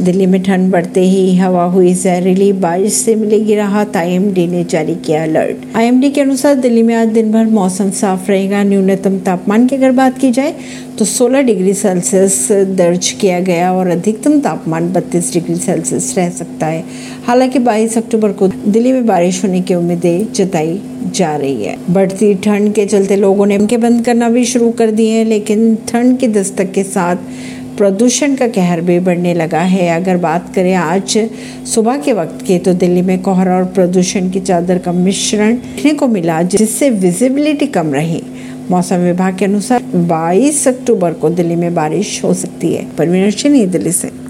दिल्ली में ठंड बढ़ते ही हवा हुई जहरीली बारिश से मिलेगी राहत आईएमडी ने जारी किया अलर्ट। आईएमडी के अनुसार दिल्ली में आज दिन भर मौसम साफ़ रहेगा, न्यूनतम तापमान की अगर बात की जाए तो 16 डिग्री सेल्सियस दर्ज किया गया और अधिकतम तापमान 32 डिग्री सेल्सियस रह सकता है। हालाँकि 22 अक्टूबर को दिल्ली में बारिश होने की उम्मीदें जताई जा रही है। बढ़ती ठंड के चलते लोगों ने उनके बंद करना भी शुरू कर दिए हैं, लेकिन ठंड की दस्तक के साथ प्रदूषण का कहर भी बढ़ने लगा है। अगर बात करें आज सुबह के वक्त की तो दिल्ली में कोहरा और प्रदूषण की चादर का मिश्रण देखने को मिला, जिससे विजिबिलिटी कम रही। मौसम विभाग के अनुसार 22 अक्टूबर को दिल्ली में बारिश हो सकती है। परवीन दिल्ली से।